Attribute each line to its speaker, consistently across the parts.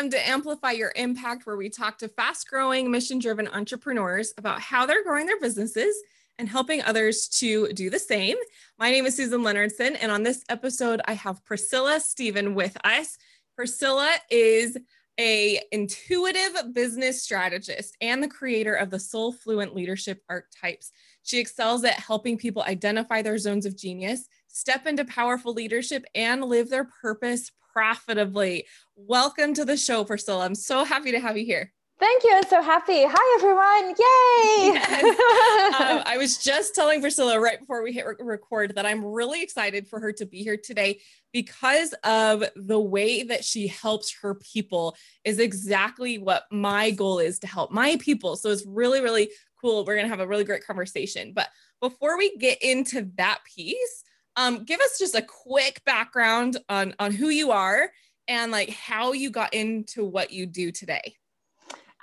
Speaker 1: Welcome to Amplify Your Impact, where we talk to fast growing, mission driven entrepreneurs about how they're growing their businesses and helping others to do the same. My name is Susan Leonardson, and on this episode, I have Priscilla Stephan with us. Priscilla is a intuitive business strategist and the creator of the soul fluent leadership archetypes. She excels at helping people identify their zones of genius, step into powerful leadership, and live their purpose profitably. Welcome to the show, Priscilla. I'm so happy to have you here.
Speaker 2: Thank you. I'm so happy. Hi, everyone. Yay. Yes.
Speaker 1: um, I was just telling Priscilla right before we hit record that I'm really excited for her to be here today because of the way that she helps her people is exactly what my goal is to help my people. So it's really, really cool. We're going to have a really great conversation. But before we get into that piece, um, give us just a quick background on, on who you are and like how you got into what you do today.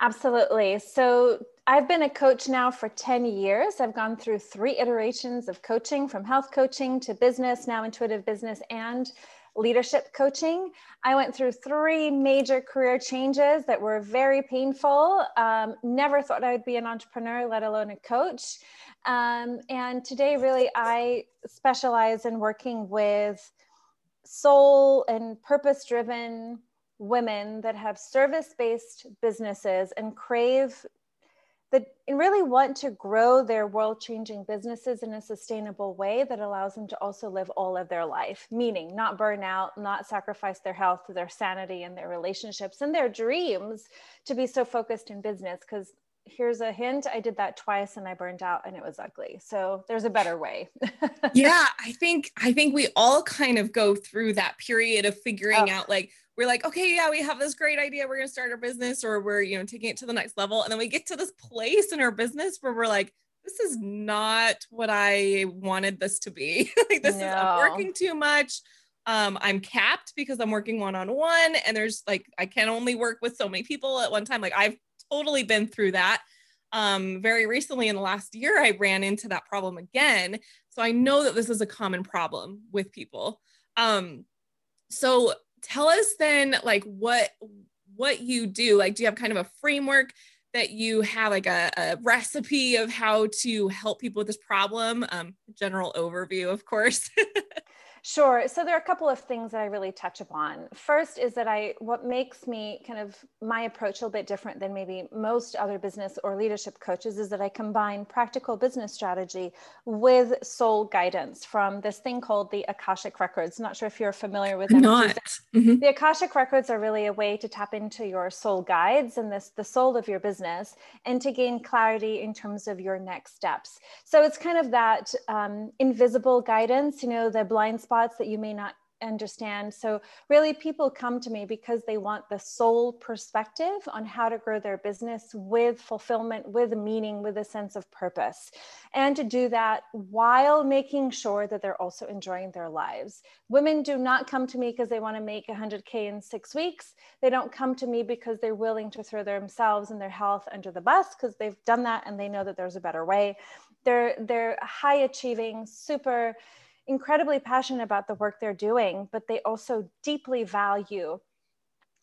Speaker 2: Absolutely. So I've been a coach now for 10 years. I've gone through three iterations of coaching from health coaching to business, now intuitive business and leadership coaching. I went through three major career changes that were very painful. Um, never thought I would be an entrepreneur, let alone a coach. Um, and today, really, I specialize in working with soul and purpose driven women that have service based businesses and crave that and really want to grow their world changing businesses in a sustainable way that allows them to also live all of their life, meaning not burn out, not sacrifice their health, their sanity, and their relationships and their dreams to be so focused in business. Because here's a hint I did that twice and I burned out and it was ugly. So there's a better way.
Speaker 1: yeah, I think I think we all kind of go through that period of figuring oh. out like we're like, okay, yeah, we have this great idea. We're going to start our business or we're, you know, taking it to the next level. And then we get to this place in our business where we're like, this is not what I wanted this to be. like, this no. is I'm working too much. Um, I'm capped because I'm working one on one, and there's like, I can only work with so many people at one time. Like, I've totally been through that. Um, very recently in the last year, I ran into that problem again. So I know that this is a common problem with people. Um, so tell us then like what what you do like do you have kind of a framework that you have like a, a recipe of how to help people with this problem um, general overview of course
Speaker 2: Sure. So there are a couple of things that I really touch upon. First is that I, what makes me kind of my approach a little bit different than maybe most other business or leadership coaches is that I combine practical business strategy with soul guidance from this thing called the Akashic Records. I'm not sure if you're familiar with them.
Speaker 1: Not.
Speaker 2: Mm-hmm. The Akashic Records are really a way to tap into your soul guides and this, the soul of your business and to gain clarity in terms of your next steps. So it's kind of that um, invisible guidance, you know, the blind spots that you may not understand. So, really, people come to me because they want the soul perspective on how to grow their business with fulfillment, with meaning, with a sense of purpose. And to do that while making sure that they're also enjoying their lives. Women do not come to me because they want to make 100K in six weeks. They don't come to me because they're willing to throw themselves and their health under the bus because they've done that and they know that there's a better way. They're, they're high achieving, super incredibly passionate about the work they're doing, but they also deeply value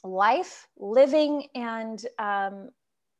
Speaker 2: life, living, and um,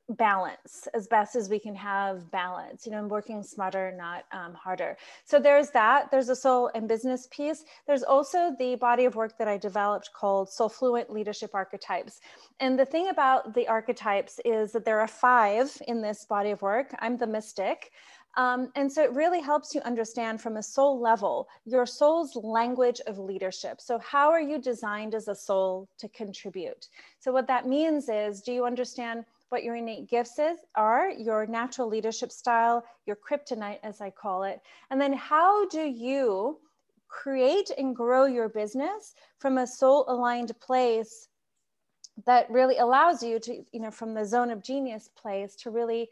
Speaker 2: balance as best as we can have balance. You know working smarter not um, harder. So there's that. There's a soul and business piece. There's also the body of work that i developed called soul fluent leadership archetypes. And the thing about the archetypes is that there are five in this body of work. I'm the mystic um, and so it really helps you understand from a soul level your soul's language of leadership. So, how are you designed as a soul to contribute? So, what that means is do you understand what your innate gifts is, are, your natural leadership style, your kryptonite, as I call it? And then, how do you create and grow your business from a soul aligned place that really allows you to, you know, from the zone of genius place to really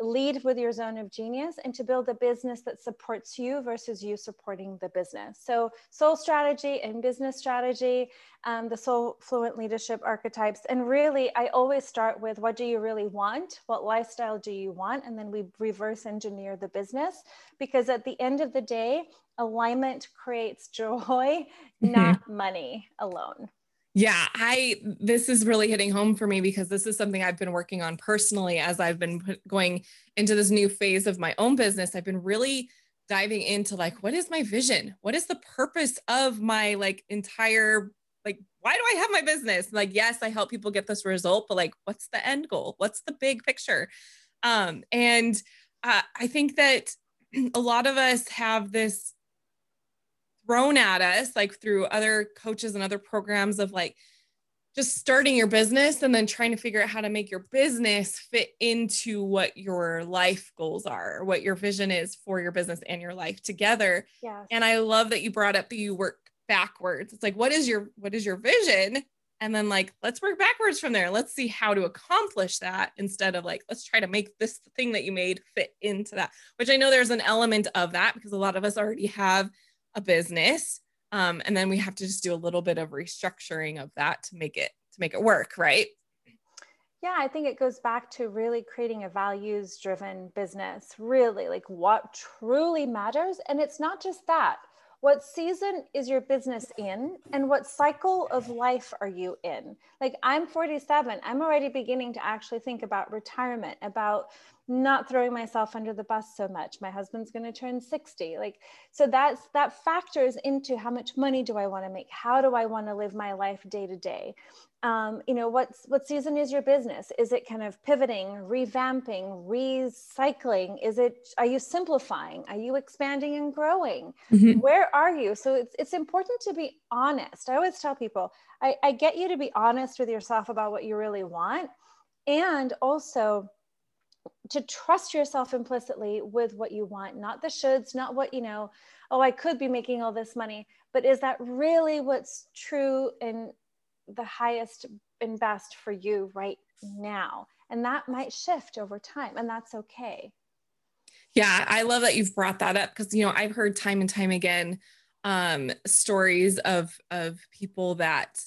Speaker 2: lead with your zone of genius and to build a business that supports you versus you supporting the business. So, soul strategy and business strategy, um, the soul fluent leadership archetypes. And really, I always start with what do you really want? What lifestyle do you want? And then we reverse engineer the business because at the end of the day, alignment creates joy, not money alone.
Speaker 1: Yeah, I this is really hitting home for me because this is something I've been working on personally as I've been put, going into this new phase of my own business. I've been really diving into like what is my vision? What is the purpose of my like entire like why do I have my business? Like yes, I help people get this result, but like what's the end goal? What's the big picture? Um and uh, I think that a lot of us have this thrown at us like through other coaches and other programs of like just starting your business and then trying to figure out how to make your business fit into what your life goals are, what your vision is for your business and your life together.
Speaker 2: Yes.
Speaker 1: And I love that you brought up that you work backwards. It's like what is your what is your vision? And then like let's work backwards from there. Let's see how to accomplish that instead of like let's try to make this thing that you made fit into that. Which I know there's an element of that because a lot of us already have a business um, and then we have to just do a little bit of restructuring of that to make it to make it work right?
Speaker 2: Yeah i think it goes back to really creating a values driven business really like what truly matters. And it's not just that. What season is your business in and what cycle of life are you in? Like i'm 47 i'm already beginning to actually think about retirement about not throwing myself under the bus so much. My husband's going to turn 60 like so that's that factors into how much money do i want to make? How do i want to live my life day to day? Um, you know what's what season is your business? Is it kind of pivoting revamping recycling? Is it are you simplifying? Are you expanding and growing? Mm-hmm. where are you? So it's, it's important to be honest. I always tell people I, I get you to be honest with yourself about what you really want and also to trust yourself implicitly with what you want, not the shoulds, not what, you know, oh, I could be making all this money, but is that really what's true and the highest and best for you right now? And that might shift over time, and that's okay.
Speaker 1: Yeah, I love that you've brought that up because, you know, I've heard time and time again um, stories of, of people that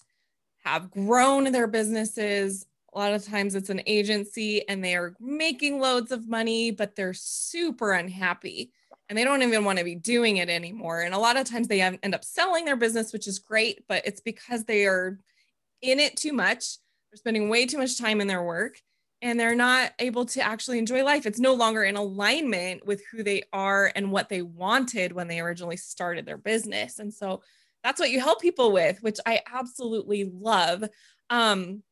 Speaker 1: have grown their businesses a lot of times it's an agency and they are making loads of money, but they're super unhappy and they don't even want to be doing it anymore. And a lot of times they end up selling their business, which is great, but it's because they are in it too much. They're spending way too much time in their work and they're not able to actually enjoy life. It's no longer in alignment with who they are and what they wanted when they originally started their business. And so that's what you help people with, which I absolutely love. Um,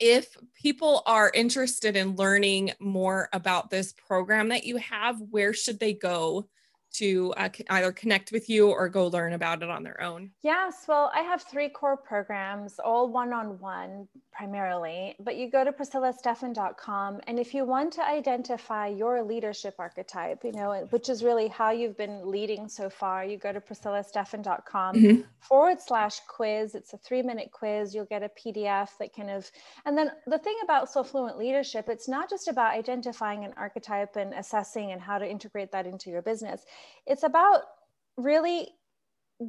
Speaker 1: if people are interested in learning more about this program that you have, where should they go to uh, either connect with you or go learn about it on their own?
Speaker 2: Yes, well, I have three core programs, all one on one primarily, but you go to priscillastephan.com. And if you want to identify your leadership archetype, you know, which is really how you've been leading so far, you go to priscillastephan.com mm-hmm. forward slash quiz. It's a three minute quiz. You'll get a PDF that kind of, and then the thing about Soul Fluent leadership, it's not just about identifying an archetype and assessing and how to integrate that into your business. It's about really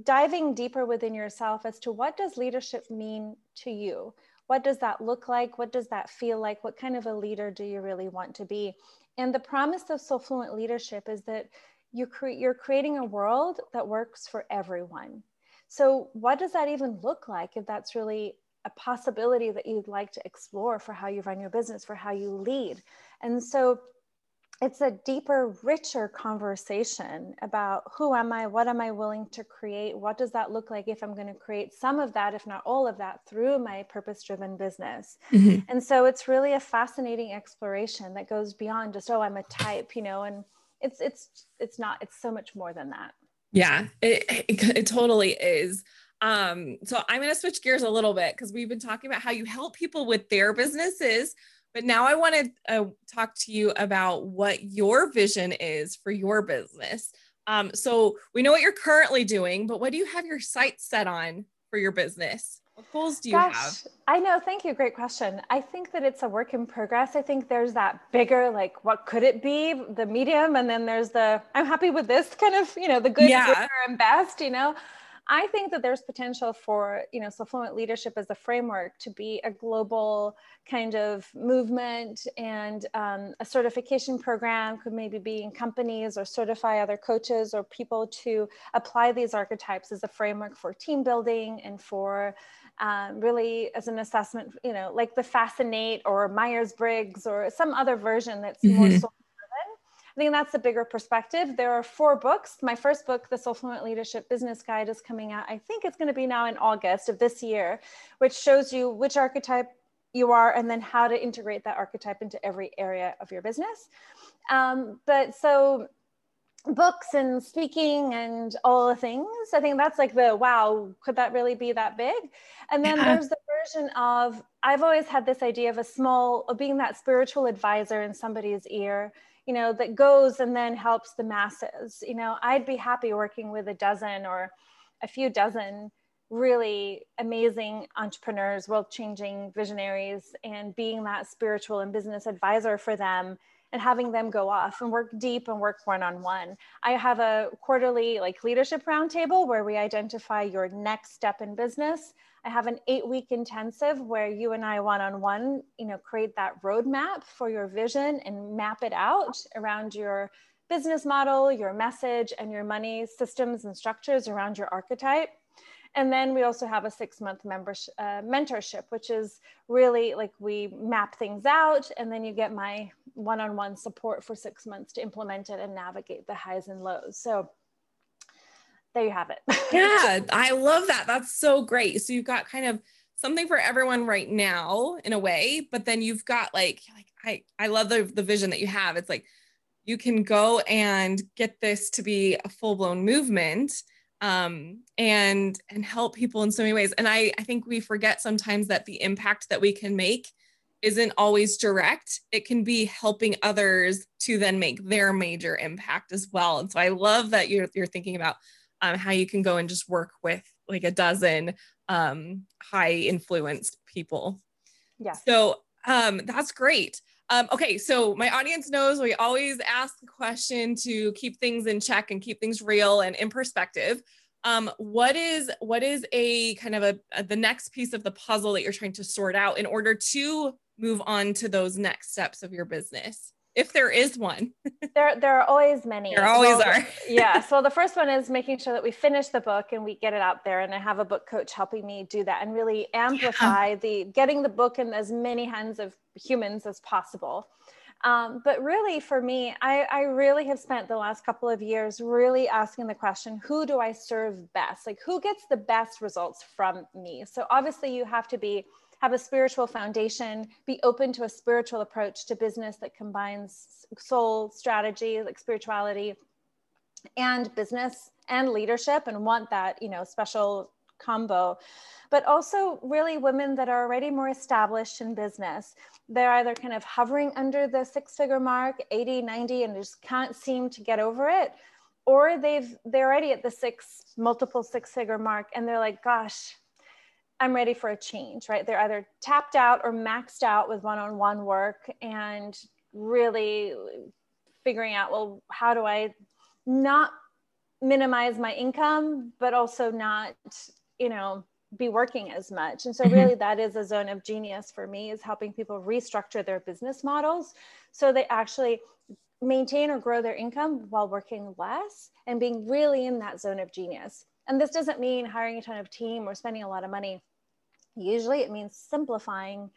Speaker 2: diving deeper within yourself as to what does leadership mean to you what does that look like? What does that feel like? What kind of a leader do you really want to be? And the promise of Soul Fluent leadership is that you cre- you're creating a world that works for everyone. So, what does that even look like if that's really a possibility that you'd like to explore for how you run your business, for how you lead? And so, it's a deeper, richer conversation about who am I? What am I willing to create? What does that look like if I'm going to create some of that, if not all of that, through my purpose driven business? Mm-hmm. And so it's really a fascinating exploration that goes beyond just, oh, I'm a type, you know, and it's, it's, it's not, it's so much more than that.
Speaker 1: Yeah, it, it, it totally is. Um, so I'm going to switch gears a little bit because we've been talking about how you help people with their businesses but now I want to uh, talk to you about what your vision is for your business. Um, so we know what you're currently doing, but what do you have your sights set on for your business? What goals do you Gosh, have?
Speaker 2: I know. Thank you. Great question. I think that it's a work in progress. I think there's that bigger, like, what could it be? The medium, and then there's the I'm happy with this kind of, you know, the good, yeah. and best. You know, I think that there's potential for, you know, Soul Fluent leadership as a framework to be a global kind of movement and um, a certification program could maybe be in companies or certify other coaches or people to apply these archetypes as a framework for team building and for um, really as an assessment, you know, like the Fascinate or Myers Briggs or some other version that's mm-hmm. more. I think that's a bigger perspective. There are four books. My first book, The Soul Fluent Leadership Business Guide, is coming out. I think it's going to be now in August of this year, which shows you which archetype you are and then how to integrate that archetype into every area of your business. Um, but so books and speaking and all the things. I think that's like the wow, could that really be that big? And then there's the version of I've always had this idea of a small, of being that spiritual advisor in somebody's ear, you know, that goes and then helps the masses. You know, I'd be happy working with a dozen or a few dozen really amazing entrepreneurs, world changing visionaries, and being that spiritual and business advisor for them and having them go off and work deep and work one on one. I have a quarterly like leadership roundtable where we identify your next step in business. I have an eight week intensive where you and I one on one, you know, create that roadmap for your vision and map it out around your business model, your message, and your money systems and structures around your archetype. And then we also have a six month membership, uh, mentorship, which is really like we map things out and then you get my one on one support for six months to implement it and navigate the highs and lows. So there you have it.
Speaker 1: yeah, I love that. That's so great. So you've got kind of something for everyone right now in a way, but then you've got like, like I, I love the, the vision that you have. It's like you can go and get this to be a full blown movement um, and and help people in so many ways. And I, I think we forget sometimes that the impact that we can make isn't always direct. It can be helping others to then make their major impact as well. And so I love that you're you're thinking about um, how you can go and just work with like a dozen um, high influenced people.
Speaker 2: Yeah.
Speaker 1: So um, that's great. Um, okay, so my audience knows we always ask the question to keep things in check and keep things real and in perspective. Um, what is what is a kind of a, a the next piece of the puzzle that you're trying to sort out in order to move on to those next steps of your business? If there is one.
Speaker 2: there, there are always many.
Speaker 1: There always well, are.
Speaker 2: yeah. So the first one is making sure that we finish the book and we get it out there. And I have a book coach helping me do that and really amplify yeah. the getting the book in as many hands of humans as possible. Um, but really, for me, I, I really have spent the last couple of years really asking the question who do I serve best? Like, who gets the best results from me? So, obviously, you have to be have a spiritual foundation, be open to a spiritual approach to business that combines soul strategy, like spirituality and business and leadership and want that, you know, special combo but also really women that are already more established in business. They're either kind of hovering under the six figure mark, 80, 90, and just can't seem to get over it. Or they've they're already at the six, multiple six figure mark, and they're like, gosh, I'm ready for a change, right? They're either tapped out or maxed out with one on one work and really figuring out, well, how do I not minimize my income, but also not, you know, be working as much. And so mm-hmm. really that is a zone of genius for me is helping people restructure their business models so they actually maintain or grow their income while working less and being really in that zone of genius. And this doesn't mean hiring a ton of team or spending a lot of money. Usually it means simplifying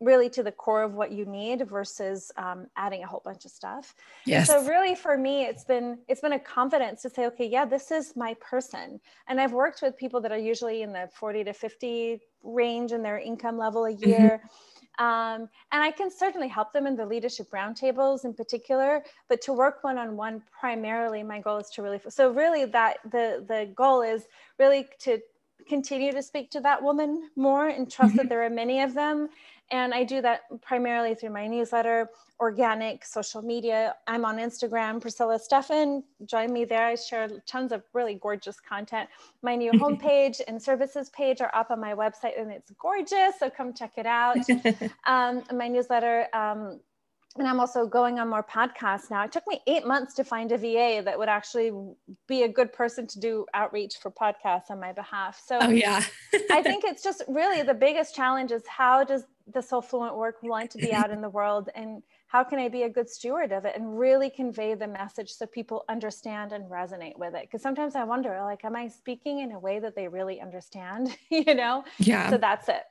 Speaker 2: really to the core of what you need versus um, adding a whole bunch of stuff. Yes. So really for me, it's been it's been a confidence to say, okay, yeah, this is my person. And I've worked with people that are usually in the 40 to 50 range in their income level a mm-hmm. year. Mm-hmm. Um, and I can certainly help them in the leadership roundtables in particular, but to work one-on-one primarily, my goal is to really, so really that the, the goal is really to continue to speak to that woman more and trust mm-hmm. that there are many of them. And I do that primarily through my newsletter, organic social media. I'm on Instagram, Priscilla Stephan. Join me there. I share tons of really gorgeous content. My new homepage and services page are up on my website and it's gorgeous. So come check it out. um, my newsletter, um, and I'm also going on more podcasts now. It took me eight months to find a VA that would actually be a good person to do outreach for podcasts on my behalf. So,
Speaker 1: oh, yeah.
Speaker 2: I think it's just really the biggest challenge is how does the soul fluent work want to be out in the world and how can I be a good steward of it and really convey the message so people understand and resonate with it? Because sometimes I wonder, like, am I speaking in a way that they really understand? you know?
Speaker 1: Yeah.
Speaker 2: So that's it.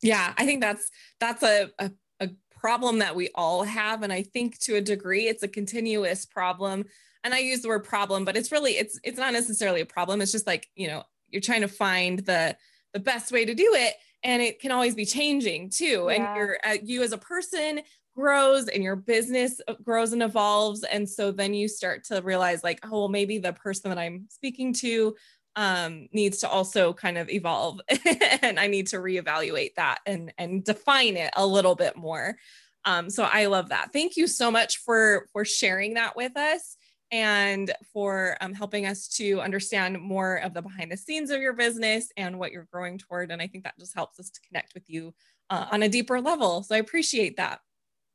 Speaker 1: Yeah, I think that's that's a, a a problem that we all have and i think to a degree it's a continuous problem and i use the word problem but it's really it's it's not necessarily a problem it's just like you know you're trying to find the the best way to do it and it can always be changing too yeah. and you're uh, you as a person grows and your business uh, grows and evolves and so then you start to realize like oh well maybe the person that i'm speaking to um, needs to also kind of evolve and I need to reevaluate that and, and define it a little bit more. Um, so I love that. Thank you so much for, for sharing that with us and for um, helping us to understand more of the behind the scenes of your business and what you're growing toward. And I think that just helps us to connect with you uh, on a deeper level. So I appreciate that.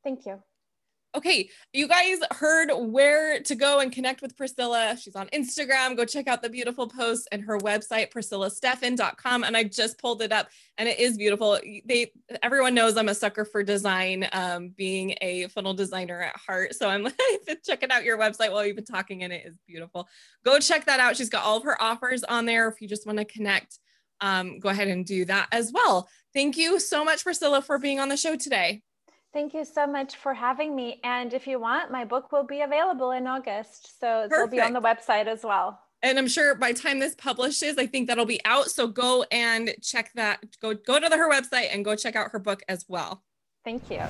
Speaker 2: Thank you.
Speaker 1: Okay, you guys heard where to go and connect with Priscilla. She's on Instagram. Go check out the beautiful posts and her website, priscillastephan.com. And I just pulled it up and it is beautiful. They everyone knows I'm a sucker for design, um, being a funnel designer at heart. So I'm like checking out your website while you've been talking, and it is beautiful. Go check that out. She's got all of her offers on there. If you just want to connect, um, go ahead and do that as well. Thank you so much, Priscilla, for being on the show today.
Speaker 2: Thank you so much for having me. And if you want, my book will be available in August. So Perfect. it'll be on the website as well.
Speaker 1: And I'm sure by time this publishes, I think that'll be out. So go and check that. Go go to the, her website and go check out her book as well.
Speaker 2: Thank you.